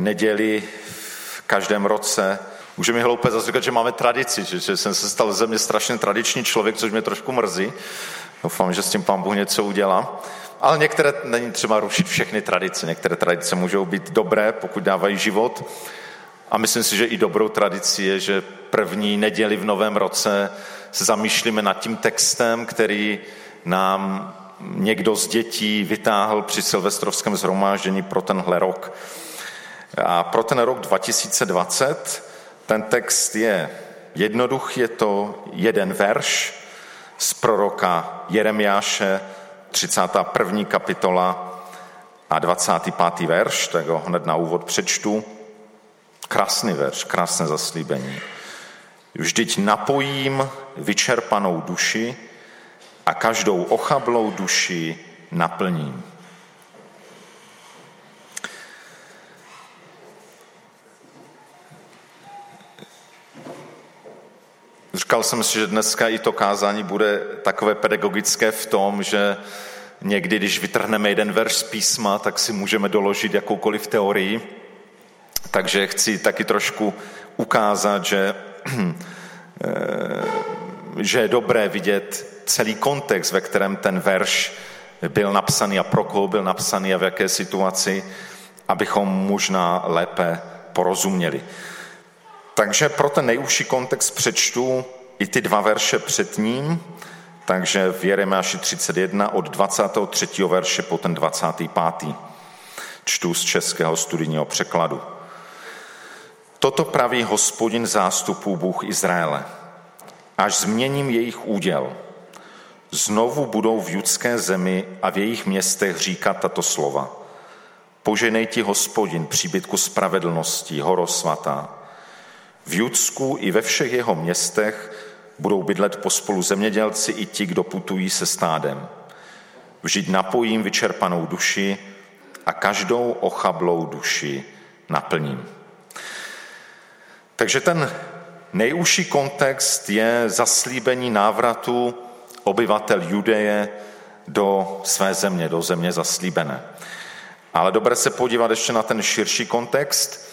neděli v každém roce. Může mi hloupé zase říkat, že máme tradici, že, že jsem se stal ze mě strašně tradiční člověk, což mě trošku mrzí. Doufám, že s tím pán Bůh něco udělá. Ale některé není třeba rušit všechny tradice. Některé tradice můžou být dobré, pokud dávají život. A myslím si, že i dobrou tradicí je, že první neděli v novém roce se zamýšlíme nad tím textem, který nám někdo z dětí vytáhl při silvestrovském zhromáždění pro tenhle rok. A pro ten rok 2020 ten text je jednoduchý, je to jeden verš z proroka Jeremiáše, 31. kapitola a 25. verš, tak ho hned na úvod přečtu. Krásný verš, krásné zaslíbení. Vždyť napojím vyčerpanou duši a každou ochablou duši naplním. Říkal jsem si, že dneska i to kázání bude takové pedagogické v tom, že někdy, když vytrhneme jeden verš z písma, tak si můžeme doložit jakoukoliv teorii. Takže chci taky trošku ukázat, že, že je dobré vidět celý kontext, ve kterém ten verš byl napsaný a pro koho byl napsaný a v jaké situaci, abychom možná lépe porozuměli. Takže pro ten nejúžší kontext přečtu i ty dva verše před ním, takže v Jeremiáši 31 od 23. verše po ten 25. Čtu z českého studijního překladu. Toto praví hospodin zástupů Bůh Izraele. Až změním jejich úděl, znovu budou v judské zemi a v jejich městech říkat tato slova. Poženej ti hospodin příbytku spravedlnosti, horo svatá. V Judsku i ve všech jeho městech budou bydlet pospolu zemědělci i ti, kdo putují se stádem. Vždyť napojím vyčerpanou duši a každou ochablou duši naplním. Takže ten nejúžší kontext je zaslíbení návratu obyvatel Judeje do své země, do země zaslíbené. Ale dobré se podívat ještě na ten širší kontext.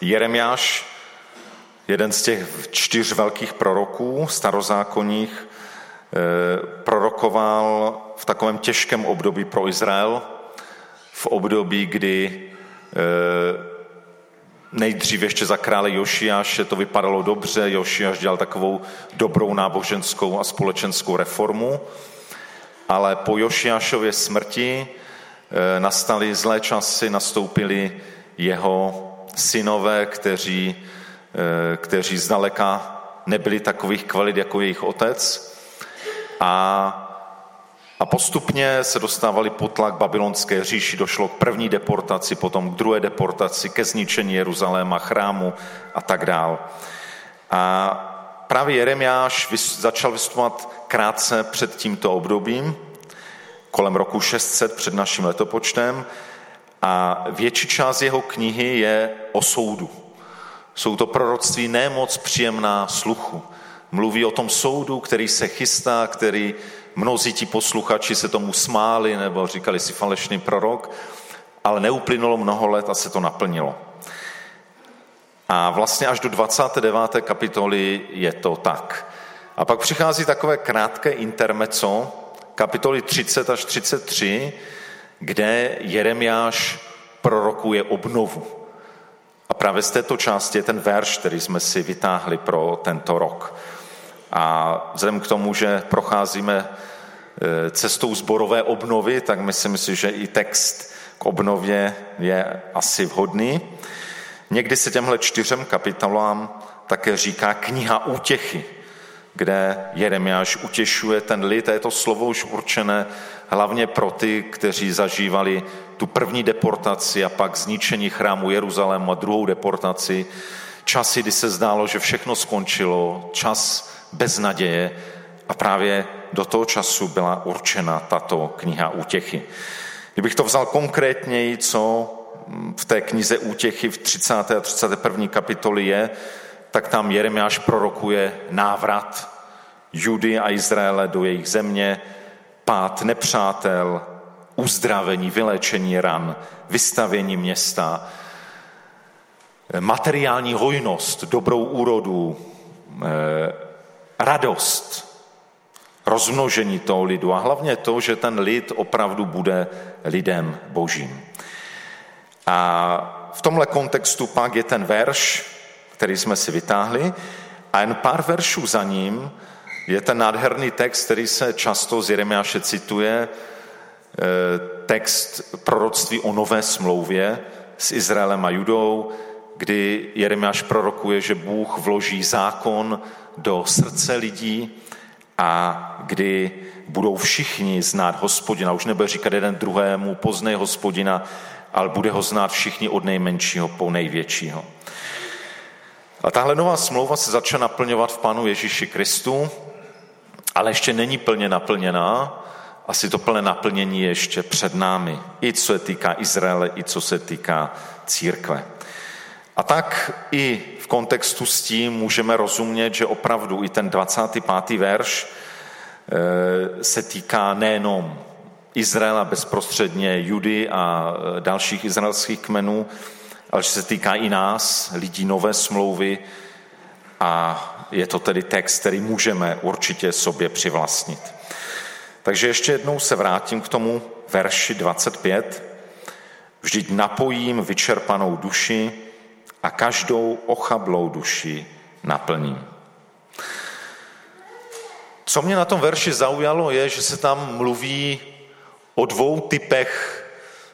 Jeremiáš, jeden z těch čtyř velkých proroků starozákonních, eh, prorokoval v takovém těžkém období pro Izrael, v období, kdy eh, Nejdřív ještě za krále Jošiáše to vypadalo dobře, Jošiáš dělal takovou dobrou náboženskou a společenskou reformu, ale po Jošiášově smrti eh, nastaly zlé časy, nastoupili jeho synové, kteří, eh, kteří zdaleka nebyli takových kvalit jako jejich otec. A a postupně se dostávali pod tlak babylonské říši, došlo k první deportaci, potom k druhé deportaci, ke zničení Jeruzaléma, chrámu a tak dál. A právě Jeremiáš začal vystupovat krátce před tímto obdobím, kolem roku 600 před naším letopočtem a větší část jeho knihy je o soudu. Jsou to proroctví nemoc příjemná sluchu. Mluví o tom soudu, který se chystá, který Mnozí ti posluchači se tomu smáli nebo říkali si falešný prorok, ale neuplynulo mnoho let a se to naplnilo. A vlastně až do 29. kapitoly je to tak. A pak přichází takové krátké intermeco, kapitoly 30 až 33, kde Jeremiáš prorokuje obnovu. A právě z této části je ten verš, který jsme si vytáhli pro tento rok. A vzhledem k tomu, že procházíme e, cestou zborové obnovy, tak myslím si, že i text k obnově je asi vhodný. Někdy se těmhle čtyřem kapitolám také říká kniha útěchy, kde Jeremiáš utěšuje ten lid. A je to slovo už určené hlavně pro ty, kteří zažívali tu první deportaci a pak zničení chrámu Jeruzalému a druhou deportaci. Časy, kdy se zdálo, že všechno skončilo, čas bez naděje a právě do toho času byla určena tato kniha útěchy. Kdybych to vzal konkrétněji, co v té knize útěchy v 30. a 31. kapitoli je, tak tam Jeremiáš prorokuje návrat Judy a Izraele do jejich země, pád nepřátel uzdravení, vylečení ran, vystavění města, materiální hojnost, dobrou úrodu, eh, radost, rozmnožení toho lidu a hlavně to, že ten lid opravdu bude lidem božím. A v tomhle kontextu pak je ten verš, který jsme si vytáhli, a jen pár veršů za ním je ten nádherný text, který se často z Jeremiáše cituje, eh, text proroctví o nové smlouvě s Izraelem a Judou, kdy Jeremiáš prorokuje, že Bůh vloží zákon do srdce lidí a kdy budou všichni znát hospodina. Už nebude říkat jeden druhému, poznej hospodina, ale bude ho znát všichni od nejmenšího po největšího. A tahle nová smlouva se začne naplňovat v Pánu Ježíši Kristu, ale ještě není plně naplněná. Asi to plné naplnění je ještě před námi. I co se týká Izraele, i co se týká církve. A tak i v kontextu s tím můžeme rozumět, že opravdu i ten 25. verš eh, se týká nejenom Izraela bezprostředně, Judy a eh, dalších izraelských kmenů, ale že se týká i nás, lidí nové smlouvy a je to tedy text, který můžeme určitě sobě přivlastnit. Takže ještě jednou se vrátím k tomu verši 25. Vždyť napojím vyčerpanou duši a každou ochablou duši naplním. Co mě na tom verši zaujalo, je, že se tam mluví o dvou typech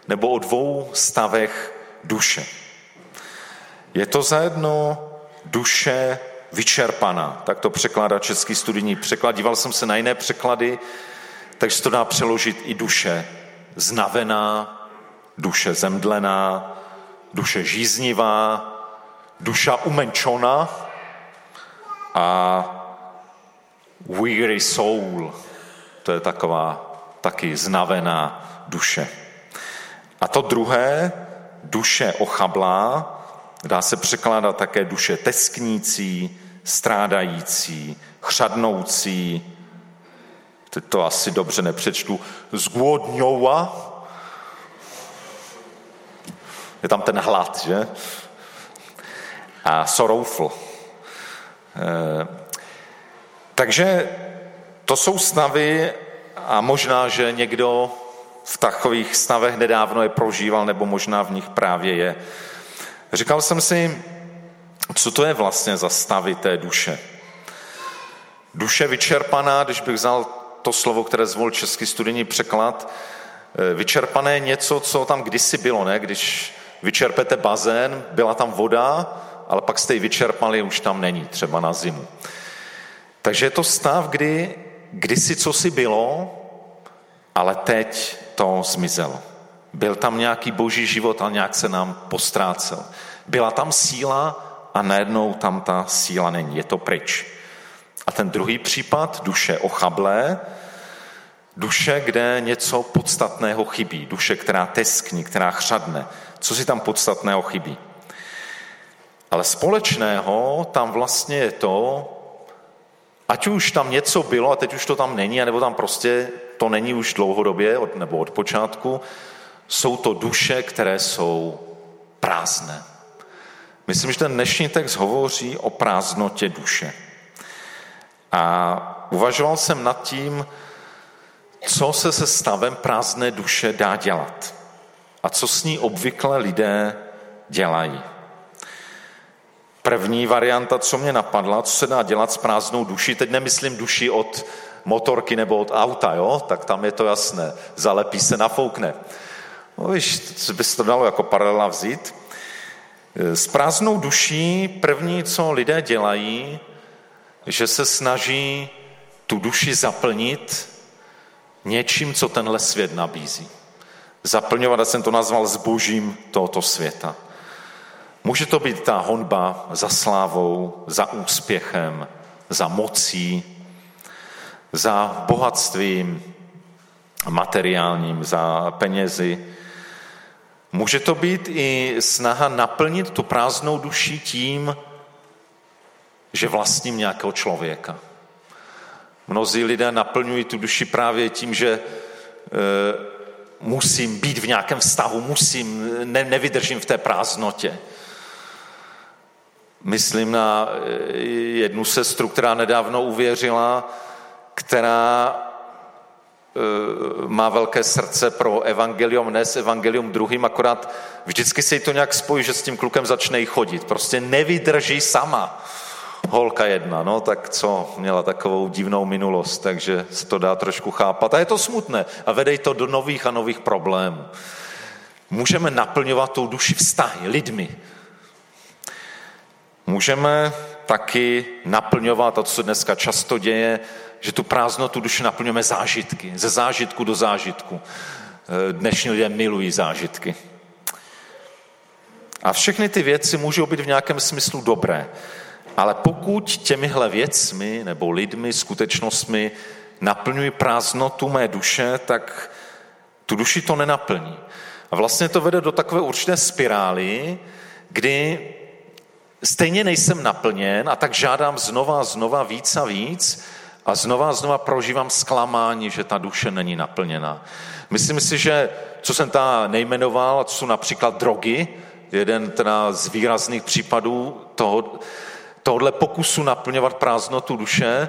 nebo o dvou stavech duše. Je to zajedno duše vyčerpaná, tak to překládá český studijní překlad. Díval jsem se na jiné překlady, takže to dá přeložit i duše znavená, duše zemdlená, duše žíznivá, duša umenčona a weary soul, to je taková taky znavená duše. A to druhé, duše ochablá, dá se překládat také duše tesknící, strádající, chřadnoucí, teď to asi dobře nepřečtu, zgłodňowa, je tam ten hlad, že? A sorrowful. E, takže to jsou stavy a možná, že někdo v takových stavech nedávno je prožíval, nebo možná v nich právě je. Říkal jsem si, co to je vlastně za stavy té duše. Duše vyčerpaná, když bych vzal to slovo, které zvol český studijní překlad, e, vyčerpané něco, co tam kdysi bylo, ne? Když vyčerpete bazén, byla tam voda, ale pak jste ji vyčerpali, už tam není, třeba na zimu. Takže je to stav, kdy kdysi co si bylo, ale teď to zmizelo. Byl tam nějaký boží život, ale nějak se nám postrácel. Byla tam síla a najednou tam ta síla není, je to pryč. A ten druhý případ, duše ochablé, duše, kde něco podstatného chybí, duše, která teskní, která chřadne, co si tam podstatného chybí. Ale společného tam vlastně je to, ať už tam něco bylo a teď už to tam není, nebo tam prostě to není už dlouhodobě nebo od počátku, jsou to duše, které jsou prázdné. Myslím, že ten dnešní text hovoří o prázdnotě duše. A uvažoval jsem nad tím, co se se stavem prázdné duše dá dělat a co s ní obvykle lidé dělají. První varianta, co mě napadla, co se dá dělat s prázdnou duší, teď nemyslím duši od motorky nebo od auta, jo? tak tam je to jasné, zalepí se, nafoukne. No víš, by se to dalo jako paralela vzít. S prázdnou duší první, co lidé dělají, že se snaží tu duši zaplnit něčím, co tenhle svět nabízí. Zaplňovat, já jsem to nazval zbožím tohoto světa. Může to být ta honba za slávou, za úspěchem, za mocí, za bohatstvím materiálním, za penězi. Může to být i snaha naplnit tu prázdnou duši tím, že vlastním nějakého člověka. Mnozí lidé naplňují tu duši právě tím, že e, musím být v nějakém vztahu, musím, ne, nevydržím v té prázdnotě. Myslím na eh, jednu sestru, která nedávno uvěřila, která má velké srdce pro evangelium, ne s evangelium druhým, akorát vždycky se jí to nějak spojí, že s tím klukem začne jí chodit. Prostě nevydrží sama. Holka jedna, no tak co, měla takovou divnou minulost, takže se to dá trošku chápat. A je to smutné a vede to do nových a nových problémů. Můžeme naplňovat tou duši vztahy, lidmi, Můžeme taky naplňovat, a to se dneska často děje, že tu prázdnotu duše naplňujeme zážitky, ze zážitku do zážitku. Eh, dnešní lidé milují zážitky. A všechny ty věci můžou být v nějakém smyslu dobré. Ale pokud těmihle věcmi nebo lidmi, skutečnostmi naplňují prázdnotu mé duše, tak tu duši to nenaplní. A vlastně to vede do takové určité spirály, kdy stejně nejsem naplněn a tak žádám znova a znova víc a víc a znova a znova prožívám zklamání, že ta duše není naplněna. Myslím si, že co jsem ta nejmenoval, co jsou například drogy, jeden teda z výrazných případů toho, tohle pokusu naplňovat prázdnotu duše,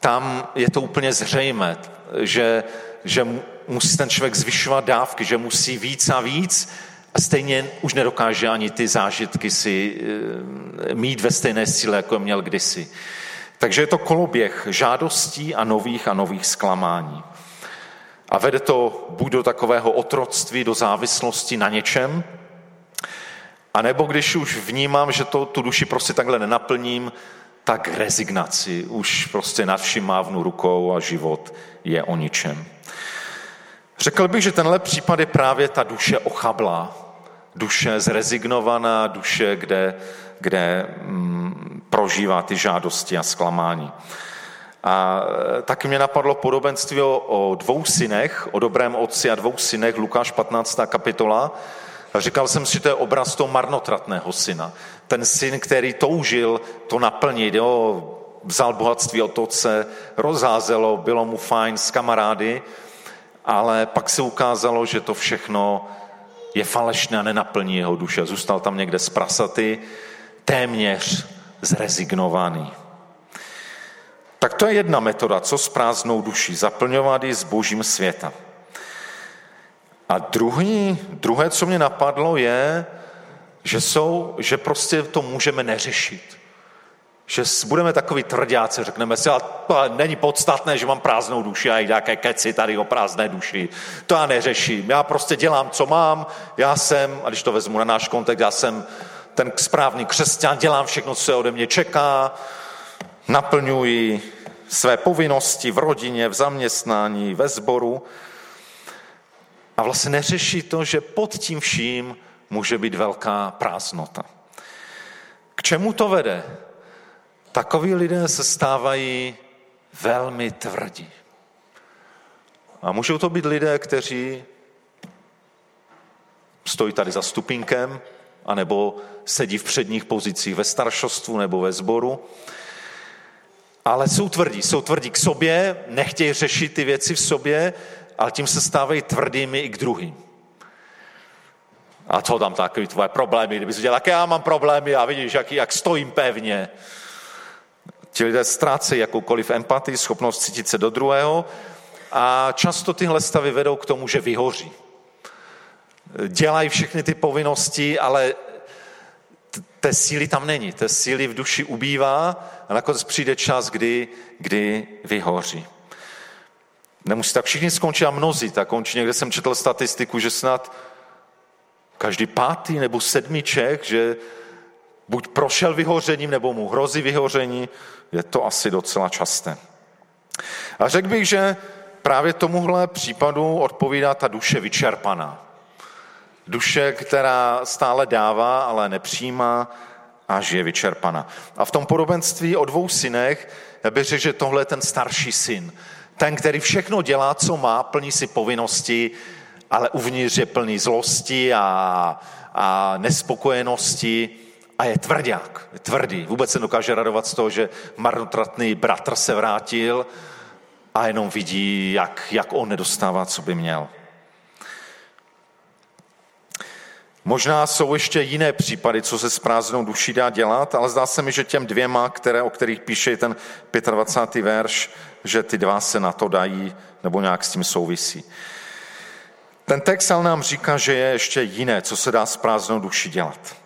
tam je to úplně zřejmé, že, že musí ten člověk zvyšovat dávky, že musí víc a víc a stejně už nedokáže ani ty zážitky si eh, mít ve stejné síle, jako měl kdysi. Takže je to koloběh žádostí a nových a nových zklamání. A vede to buď do takového otroctví, do závislosti na něčem, a nebo když už vnímám, že to, tu duši prostě takhle nenaplním, tak rezignaci. Už prostě nad vším mávnu rukou a život je o ničem. Řekl bych, že tenhle případ je právě ta duše ochabla, duše zrezignovaná, duše, kde, kde mm, prožívá ty žádosti a zklamání. A e, taky mě napadlo podobenství o, o dvou synech, o dobrém otci a dvou synech, Lukáš 15. kapitola. A říkal jsem si, že to je obraz toho marnotratného syna. Ten syn, který toužil to naplnit, jo, vzal bohatství od otce, rozházelo, bylo mu fajn s kamarády, ale pak se ukázalo, že to všechno je falešné a nenaplní jeho duše. Zůstal tam někde z prasaty, téměř zrezignovaný. Tak to je jedna metoda, co s prázdnou duší, zaplňovat ji s božím světa. A druhý, druhé, co mě napadlo, je, že, jsou, že prostě to můžeme neřešit. Že budeme takový tvrdáci, řekneme si, a to není podstatné, že mám prázdnou duši a nějaké keci tady o prázdné duši. To já neřeším. Já prostě dělám, co mám. Já jsem, a když to vezmu na náš kontext, já jsem ten správný křesťan, dělám všechno, co se ode mě čeká, naplňuji své povinnosti v rodině, v zaměstnání, ve sboru. A vlastně neřeší to, že pod tím vším může být velká prázdnota. K čemu to vede? Takoví lidé se stávají velmi tvrdí. A můžou to být lidé, kteří stojí tady za stupínkem, anebo sedí v předních pozicích ve staršostvu nebo ve sboru. Ale jsou tvrdí, jsou tvrdí k sobě, nechtějí řešit ty věci v sobě, ale tím se stávají tvrdými i k druhým. A co tam takový tvoje problémy? Kdyby jsi dělal, jak já mám problémy a vidíš, jak, jak stojím pevně. Ti lidé ztrácejí jakoukoliv empatii, schopnost cítit se do druhého a často tyhle stavy vedou k tomu, že vyhoří. Dělají všechny ty povinnosti, ale té síly tam není. Té síly v duši ubývá a nakonec přijde čas, kdy, kdy vyhoří. Nemusí tak všichni skončit a mnozí tak končí. Někde jsem četl statistiku, že snad každý pátý nebo sedmý Čech, že buď prošel vyhořením, nebo mu hrozí vyhoření, je to asi docela časté. A řekl bych, že právě tomuhle případu odpovídá ta duše vyčerpaná. Duše, která stále dává, ale nepřijímá a žije vyčerpaná. A v tom podobenství o dvou synech já bych řekl, že tohle je ten starší syn. Ten, který všechno dělá, co má, plní si povinnosti, ale uvnitř je plný zlosti a, a nespokojenosti a je tvrdák, je tvrdý. Vůbec se dokáže radovat z toho, že marnotratný bratr se vrátil a jenom vidí, jak, jak on nedostává, co by měl. Možná jsou ještě jiné případy, co se s prázdnou duší dá dělat, ale zdá se mi, že těm dvěma, které, o kterých píše ten 25. verš, že ty dva se na to dají nebo nějak s tím souvisí. Ten text ale nám říká, že je ještě jiné, co se dá s prázdnou duší dělat.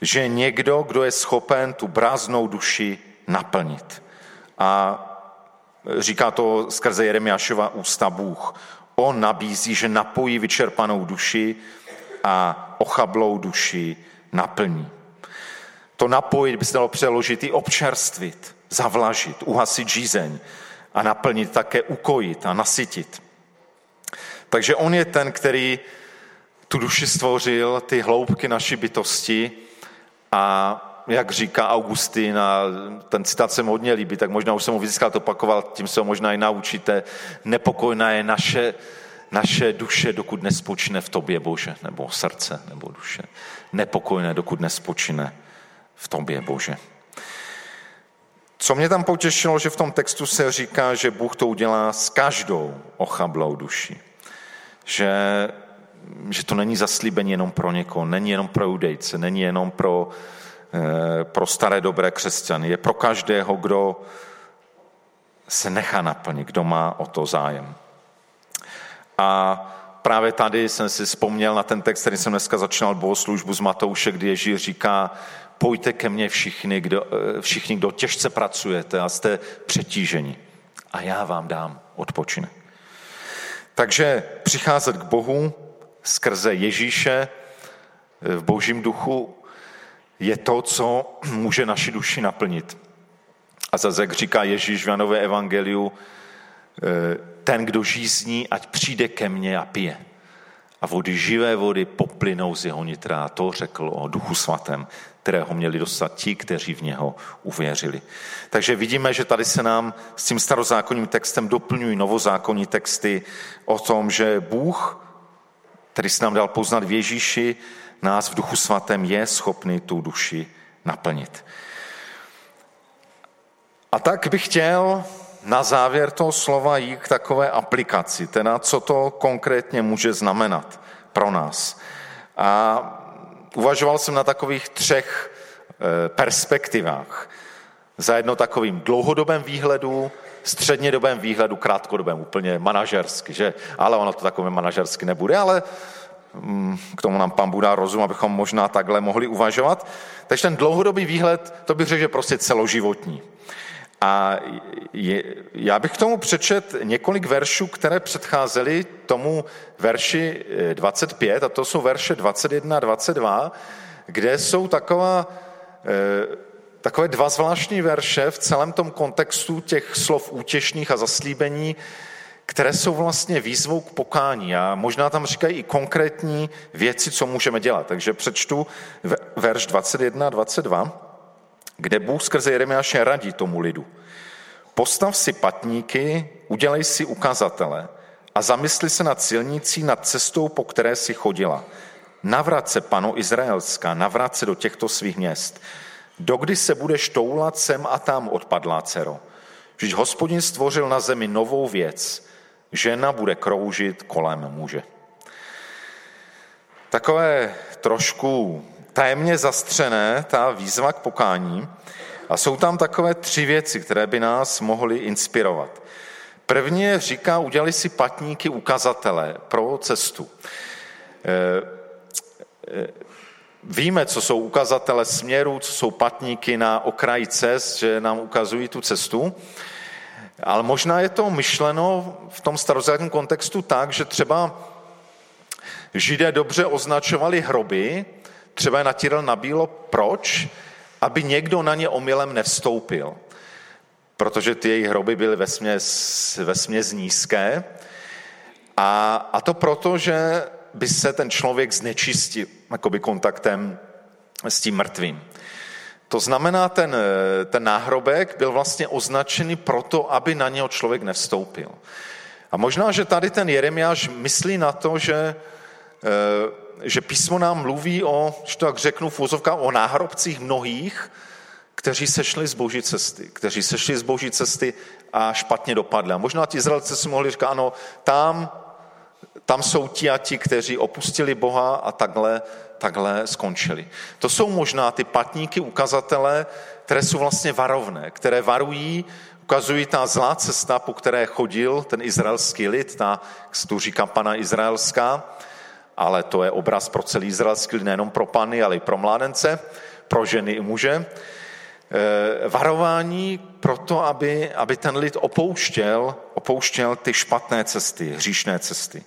Že někdo, kdo je schopen tu prázdnou duši naplnit. A říká to skrze Jeremiášova ústa Bůh. On nabízí, že napojí vyčerpanou duši a ochablou duši naplní. To napojit by se dalo přeložit i občerstvit, zavlažit, uhasit žízeň a naplnit také ukojit a nasytit. Takže on je ten, který tu duši stvořil, ty hloubky naší bytosti a jak říká Augustin, a ten citát se mu hodně líbí, tak možná už jsem mu víckrát opakoval, tím se ho možná i naučíte, nepokojná je naše, naše duše, dokud nespočine v tobě, Bože, nebo srdce, nebo duše. Nepokojné, dokud nespočine v tobě, Bože. Co mě tam potěšilo, že v tom textu se říká, že Bůh to udělá s každou ochablou duší. Že, že to není zaslíbení jenom pro někoho, není jenom pro judejce, není jenom pro, eh, pro staré dobré křesťany. Je pro každého, kdo se nechá naplnit, kdo má o to zájem. A právě tady jsem si vzpomněl na ten text, který jsem dneska začínal bohoslužbu z Matouše, kdy Ježíš říká, pojďte ke mně všichni kdo, eh, všichni, kdo těžce pracujete a jste přetíženi. A já vám dám odpočinek. Takže přicházet k Bohu skrze Ježíše eh, v božím duchu je to, co může naši duši naplnit. A zase, jak říká Ježíš v Janové evangeliu, eh, ten, kdo žízní, ať přijde ke mně a pije. A vody, živé vody poplynou z jeho nitra. A to řekl o duchu svatém, kterého měli dostat ti, kteří v něho uvěřili. Takže vidíme, že tady se nám s tím starozákonním textem doplňují novozákonní texty o tom, že Bůh, který se nám dal poznat v Ježíši, nás v duchu svatém je schopný tu duši naplnit. A tak bych chtěl na závěr toho slova jít k takové aplikaci, teda co to konkrétně může znamenat pro nás. A uvažoval jsem na takových třech eh, perspektivách. Za jedno takovým dlouhodobém výhledu, střednědobém výhledu, krátkodobém, úplně manažersky, že? Ale ono to takové manažersky nebude, ale mm, k tomu nám pan Buda rozum, abychom možná takhle mohli uvažovat. Takže ten dlouhodobý výhled, to bych řekl, že prostě celoživotní. A je, já bych k tomu přečet několik veršů, které předcházely tomu verši 25, eh, a to jsou verše 21 a 22, kde jsou taková, eh, takové dva zvláštní verše v celém tom kontextu těch slov útěšných a zaslíbení, které jsou vlastně výzvou k pokání a možná tam říkají i konkrétní věci, co můžeme dělat. Takže přečtu verš 21 a 22 kde Bůh skrze Jeremiáše radí tomu lidu. Postav si patníky, udělej si ukazatele a zamysli se nad silnicí, nad cestou, po které si chodila. Navrat se, pano Izraelská, navrat se do těchto svých měst. Dokdy se budeš toulat sem a tam, odpadlá dcero. Vždyť hospodin stvořil na zemi novou věc. Žena bude kroužit kolem muže. Takové trošku tajemně zastřené ta výzva k pokání. A jsou tam takové tři věci, které by nás mohly inspirovat. První je, říká, udělali si patníky ukazatele pro cestu. Eh, eh, víme, co jsou ukazatele směru, co jsou patníky na okraji cest, že nám ukazují tu cestu, ale možná je to myšleno v tom starozákonním kontextu tak, že třeba Židé dobře označovali hroby, třeba je natíral na bílo. Proč? Aby někdo na ně omylem nevstoupil. Protože ty jejich hroby byly ve směs, nízké. A, a to proto, že by se ten člověk znečistil jakoby kontaktem s tím mrtvým. To znamená, ten, ten náhrobek byl vlastně označený proto, aby na něho člověk nevstoupil. A možná, že tady ten Jeremiáš myslí na to, že eh, že písmo nám mluví o, že to tak řeknu úzovkách, o náhrobcích mnohých, kteří sešli z boží cesty, kteří sešli z boží cesty a špatně dopadli. A možná ti Izraelci si mohli říkat, ano, tam, tam jsou ti a ti, kteří opustili Boha a takhle takhle skončili. To jsou možná ty patníky, ukazatele, které jsou vlastně varovné, které varují, ukazují ta zlá cesta, po které chodil ten izraelský lid, ta, tu říká pana izraelská, ale to je obraz pro celý izraelský lid, nejenom pro pany, ale i pro mládence, pro ženy i muže. E, varování pro to, aby, aby ten lid opouštěl, opouštěl ty špatné cesty, hříšné cesty.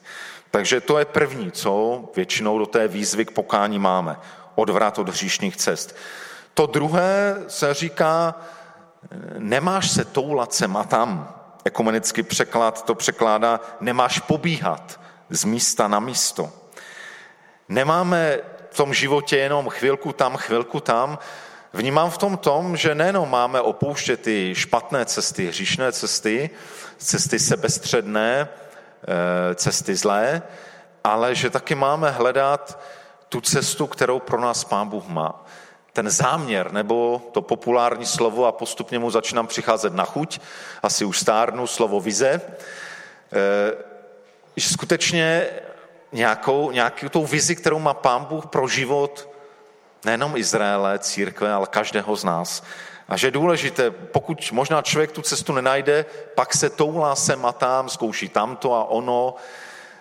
Takže to je první, co většinou do té výzvy k pokání máme. Odvrat od hříšných cest. To druhé se říká, nemáš se toulat sem a tam. Ekumenický překlad to překládá, nemáš pobíhat z místa na místo. Nemáme v tom životě jenom chvilku tam, chvilku tam. Vnímám v tom tom, že nejenom máme opouštět ty špatné cesty, hříšné cesty, cesty sebestředné, eh, cesty zlé, ale že taky máme hledat tu cestu, kterou pro nás Pán Bůh má. Ten záměr, nebo to populární slovo, a postupně mu začínám přicházet na chuť, asi už stárnu, slovo vize, eh, že skutečně nějakou, nějakou tou vizi, kterou má Pán Bůh pro život nejenom Izraele, církve, ale každého z nás. A že je důležité, pokud možná člověk tu cestu nenajde, pak se toulá sem a tam, zkouší tamto a ono,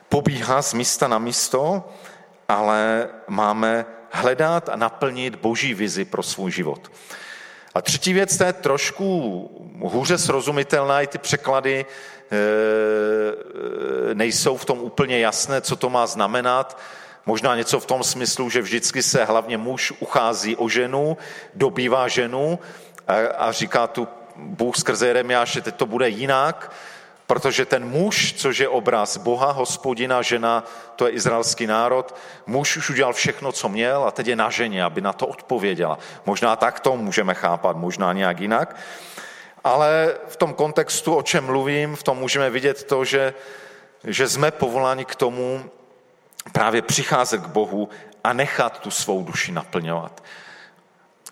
pobíhá z místa na místo, ale máme hledat a naplnit boží vizi pro svůj život. A třetí věc, to je trošku hůře srozumitelná, i ty překlady e, e, nejsou v tom úplně jasné, co to má znamenat. Možná něco v tom smyslu, že vždycky se hlavně muž uchází o ženu, dobývá ženu a, a říká tu Bůh skrze Jeremiáše, teď to bude jinak, Protože ten muž, což je obraz Boha, hospodina, žena, to je izraelský národ, muž už udělal všechno, co měl a teď je na ženě, aby na to odpověděla. Možná tak to můžeme chápat, možná nějak jinak. Ale v tom kontextu, o čem mluvím, v tom můžeme vidět to, že, že jsme povoláni k tomu právě přicházet k Bohu a nechat tu svou duši naplňovat.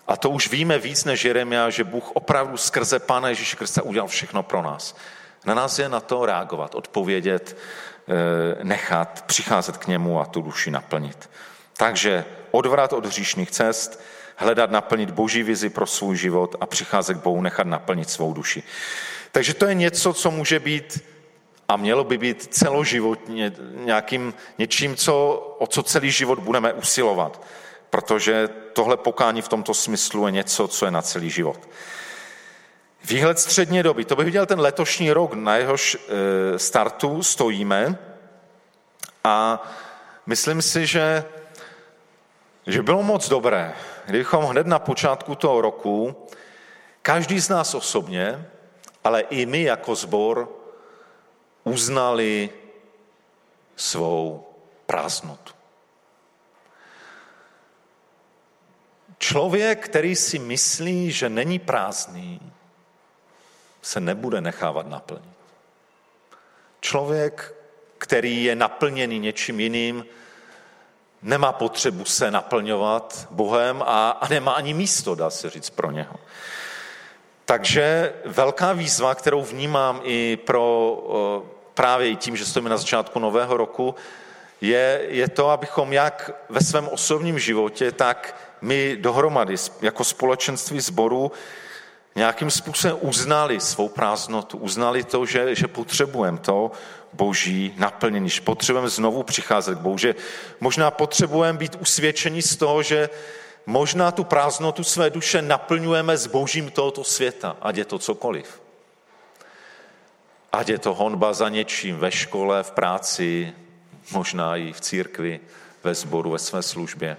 A to už víme víc než Jeremia, že Bůh opravdu skrze Pána Ježíše Krista udělal všechno pro nás. Na nás je na to reagovat, odpovědět, eh, nechat, přicházet k němu a tu duši naplnit. Takže odvrat od hříšných cest, hledat naplnit boží vizi pro svůj život a přicházet k Bohu, nechat naplnit svou duši. Takže to je něco, co může být a mělo by být celoživotně nějakým něčím, co, o co celý život budeme usilovat. Protože tohle pokání v tomto smyslu je něco, co je na celý život. Výhled střední doby, to bych viděl ten letošní rok, na jehož e, startu stojíme a myslím si, že, že bylo moc dobré, kdybychom hned na počátku toho roku, každý z nás osobně, ale i my jako sbor, uznali svou prázdnotu. Člověk, který si myslí, že není prázdný, se nebude nechávat naplnit. Člověk, který je naplněný něčím jiným, nemá potřebu se naplňovat Bohem a, a nemá ani místo, dá se říct, pro něho. Takže velká výzva, kterou vnímám i pro právě i tím, že stojíme na začátku nového roku, je, je to, abychom jak ve svém osobním životě, tak my dohromady jako společenství sboru nějakým způsobem uznali svou prázdnotu, uznali to, že, že potřebujeme to boží naplnění, že potřebujeme znovu přicházet k Bohu, že možná potřebujeme být usvědčeni z toho, že možná tu prázdnotu své duše naplňujeme s božím tohoto světa, ať je to cokoliv. Ať je to honba za něčím ve škole, v práci, možná i v církvi, ve sboru, ve své službě.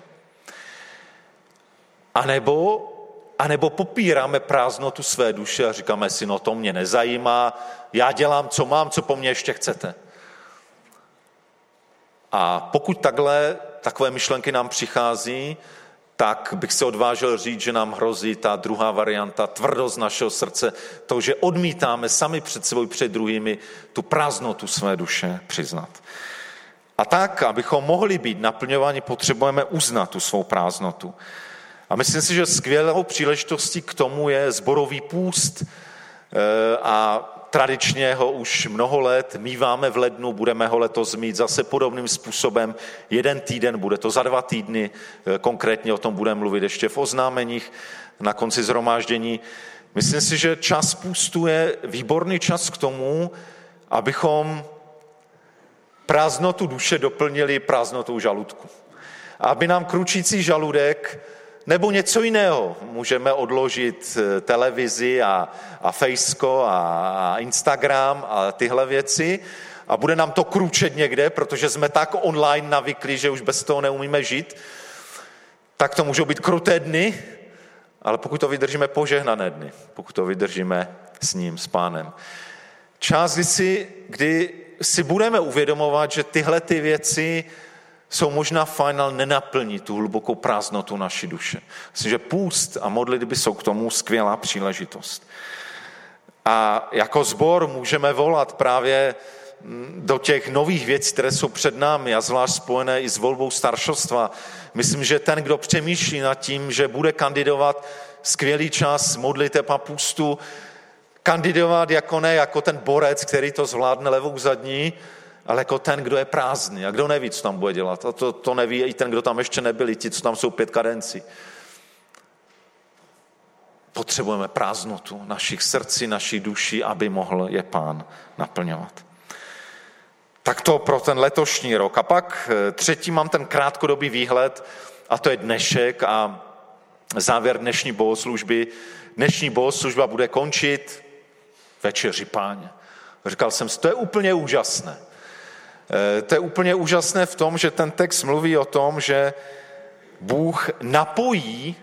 A nebo a nebo popíráme prázdnotu své duše a říkáme si, no to mě nezajímá, já dělám, co mám, co po mně ještě chcete. A pokud takhle, takové myšlenky nám přichází, tak bych se odvážil říct, že nám hrozí ta druhá varianta, tvrdost našeho srdce, to, že odmítáme sami před sebou, před druhými tu prázdnotu své duše přiznat. A tak, abychom mohli být naplňováni, potřebujeme uznat tu svou prázdnotu. A myslím si, že skvělou příležitostí k tomu je zborový půst. E, a tradičně ho už mnoho let míváme v lednu, budeme ho letos mít zase podobným způsobem. Jeden týden, bude to za dva týdny, eh, konkrétně o tom budeme mluvit ještě v oznámeních na konci zhromáždění. Myslím si, že čas půstu je výborný čas k tomu, abychom prázdnotu duše doplnili prázdnotou žaludku. Aby nám kručící žaludek nebo něco jiného. Můžeme odložit eh, televizi a, a Faceko a, a Instagram a tyhle věci a bude nám to kručet někde, protože jsme tak online navykli, že už bez toho neumíme žít. Tak to můžou být kruté dny, ale pokud to vydržíme, požehnané dny, pokud to vydržíme s ním, s pánem. Čas, kdy si, kdy si budeme uvědomovat, že tyhle ty věci jsou možná fajn, ale nenaplní tu hlubokou prázdnotu naší duše. Myslím, že půst a modlitby jsou k tomu skvělá příležitost. A jako zbor můžeme volat právě mm, do těch nových věcí, které jsou před námi a zvlášť spojené i s volbou staršostva. Myslím, že ten, kdo přemýšlí nad tím, že bude kandidovat skvělý čas modliteb a půstu, kandidovat jako ne jako ten borec, který to zvládne levou zadní, ale jako ten, kdo je prázdný a kdo neví, co tam bude dělat. A to, to neví i ten, kdo tam ještě nebyli, ti, co tam jsou pět kadenci. Potřebujeme prázdnotu našich srdcí, naší duší, aby mohl je pán naplňovat. Tak to pro ten letošní rok. A pak eh, třetí mám ten krátkodobý výhled, a to je dnešek a závěr dnešní bohoslužby. Dnešní bohoslužba bude končit večeři páně. Říkal jsem si, to je úplně úžasné. Eh, to je úplně úžasné v tom, že ten text mluví o tom, že Bůh napojí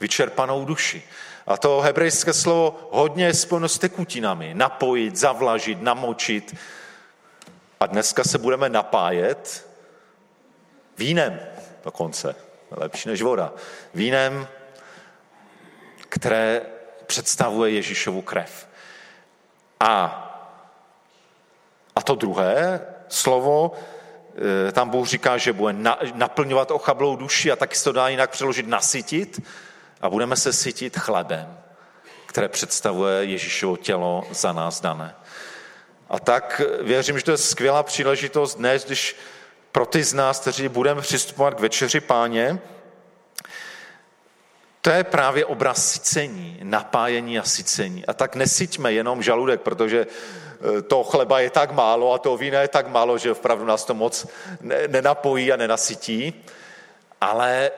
vyčerpanou duši. A to hebrejské slovo hodně je spojeno s tekutinami. Napojit, zavlažit, namočit. A dneska se budeme napájet vínem dokonce. Lepší než voda. Vínem, které představuje Ježíšovu krev. A, a to druhé, slovo, eh, tam Bůh říká, že bude naplňovat ochablou duši a taky se to dá jinak přeložit nasytit a budeme se sytit chlebem, které představuje Ježíšovo tělo za nás dané. A tak věřím, že to je skvělá příležitost dnes, když pro ty z nás, kteří budeme přistupovat k večeři páně, to je právě obraz sycení, napájení a sycení. A tak nesyťme jenom žaludek, protože Eh, to chleba je tak málo a toho vína je tak málo, že opravdu nás to moc nenapojí a nenasytí. Ale,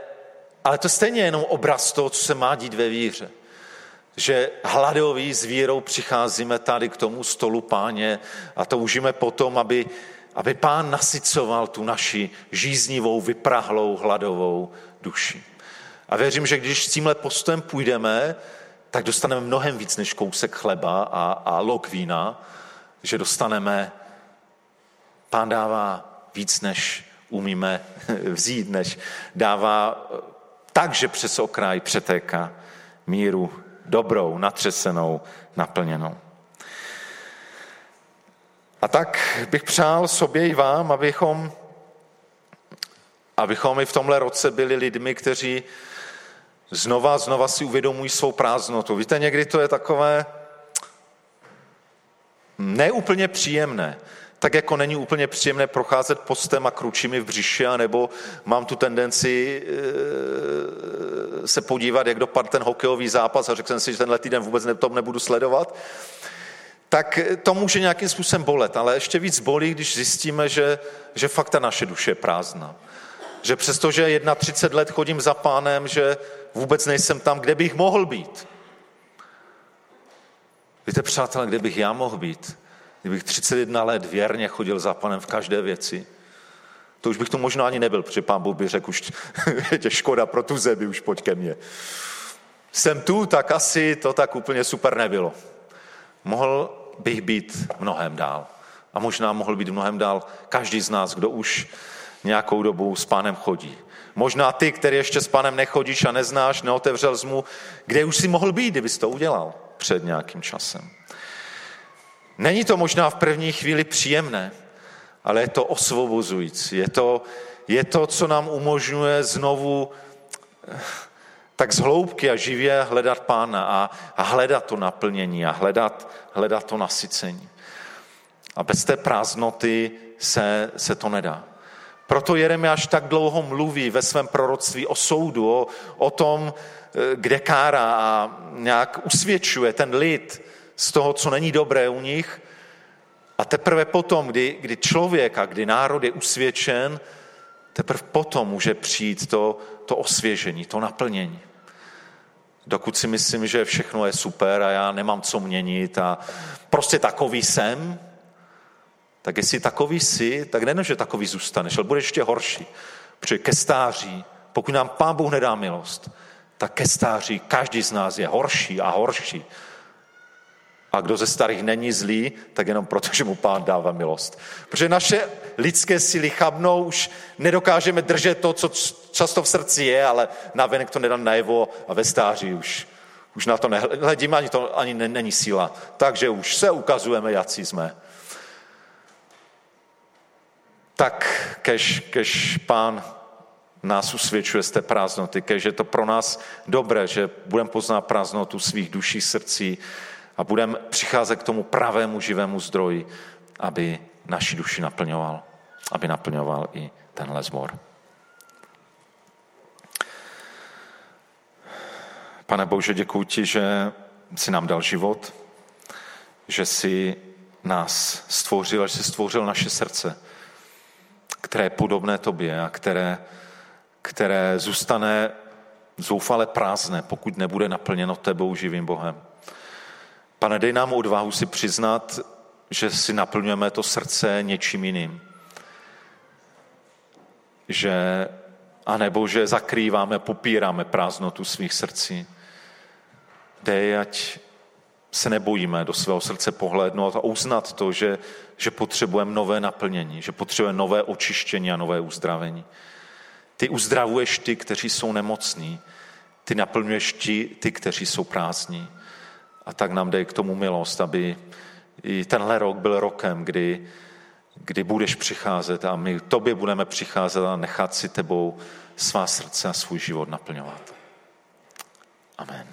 ale to stejně je jenom obraz toho, co se má dít ve víře. Že hladový s vírou přicházíme tady k tomu stolu páně a toužíme potom, aby, aby pán nasycoval tu naši žíznivou, vyprahlou, hladovou duši. A věřím, že když s tímhle postojem půjdeme, tak dostaneme mnohem víc než kousek chleba a, a lok vína, že dostaneme, pán dává víc, než umíme vzít, než dává tak, že přes okraj přetéká míru dobrou, natřesenou, naplněnou. A tak bych přál sobě i vám, abychom, abychom i v tomhle roce byli lidmi, kteří znova, znova si uvědomují svou prázdnotu. Víte, někdy to je takové, neúplně příjemné. Tak jako není úplně příjemné procházet postem a kručími v břiši, nebo mám tu tendenci eh, se podívat, jak dopadl ten hokejový zápas a řekl jsem si, že tenhle týden vůbec to nebudu sledovat, tak to může nějakým způsobem bolet, ale ještě víc bolí, když zjistíme, že, že fakt ta naše duše je prázdná. Že přestože 31 let chodím za pánem, že vůbec nejsem tam, kde bych mohl být. Víte, přátelé, kde bych já mohl být? Kdybych 31 let věrně chodil za panem v každé věci, to už bych tu možná ani nebyl, protože pán Bůh by řekl, už je škoda pro tu zemi, už pojď ke mně. Jsem tu, tak asi to tak úplně super nebylo. Mohl bych být mnohem dál. A možná mohl být mnohem dál každý z nás, kdo už nějakou dobu s pánem chodí. Možná ty, který ještě s pánem nechodíš a neznáš, neotevřel mu, kde už si mohl být, kdybys to udělal před nějakým časem. Není to možná v první chvíli příjemné, ale je to osvobozující. Je to, je to co nám umožňuje znovu, tak z hloubky a živě hledat Pána a, a hledat to naplnění a hledat, hledat to nasycení. A bez té prázdnoty se, se to nedá. Proto Jeremiáš tak dlouho mluví ve svém proroctví o soudu, o, o tom, eh, kde kára a nějak usvědčuje ten lid z toho, co není dobré u nich. A teprve potom, kdy, kdy člověk a kdy národ je usvědčen, teprve potom může přijít to, to osvěžení, to naplnění. Dokud si myslím, že všechno je super a já nemám co měnit a prostě takový jsem, tak jestli takový jsi, tak nejen, že takový zůstaneš, ale bude ještě horší. Protože ke stáří, pokud nám Pán Bůh nedá milost, tak ke stáří každý z nás je horší a horší. A kdo ze starých není zlý, tak jenom proto, že mu pán dává milost. Protože naše lidské síly chabnou, už nedokážeme držet to, co často v srdci je, ale navenek to nedám najevo a ve stáří už, už na to nehledíme, ani to ani není síla. Takže už se ukazujeme, jaký jsme. Tak, kež, kež pán nás usvědčuje z té prázdnoty, kež je to pro nás dobré, že budeme poznat prázdnotu svých duší, srdcí, a budeme přicházet k tomu pravému živému zdroji, aby naši duši naplňoval, aby naplňoval i tenhle zbor. Pane Bože, děkuji ti, že jsi nám dal život, že jsi nás stvořil, že jsi stvořil naše srdce, které je podobné tobě a které, které zůstane zoufale prázdné, pokud nebude naplněno tebou živým Bohem. Pane, dej nám odvahu si přiznat, že si naplňujeme to srdce něčím jiným. Že, anebo že zakrýváme, popíráme prázdnotu svých srdcí. Dej, ať se nebojíme do svého srdce pohlédnout a uznat to, že, že potřebujeme nové naplnění, že potřebujeme nové očištění a nové uzdravení. Ty uzdravuješ ty, kteří jsou nemocní. Ty naplňuješ ti, ty, kteří jsou prázdní. A tak nám dej k tomu milost, aby i tenhle rok byl rokem, kdy, kdy budeš přicházet a my tobě budeme přicházet a nechat si tebou svá srdce a svůj život naplňovat. Amen.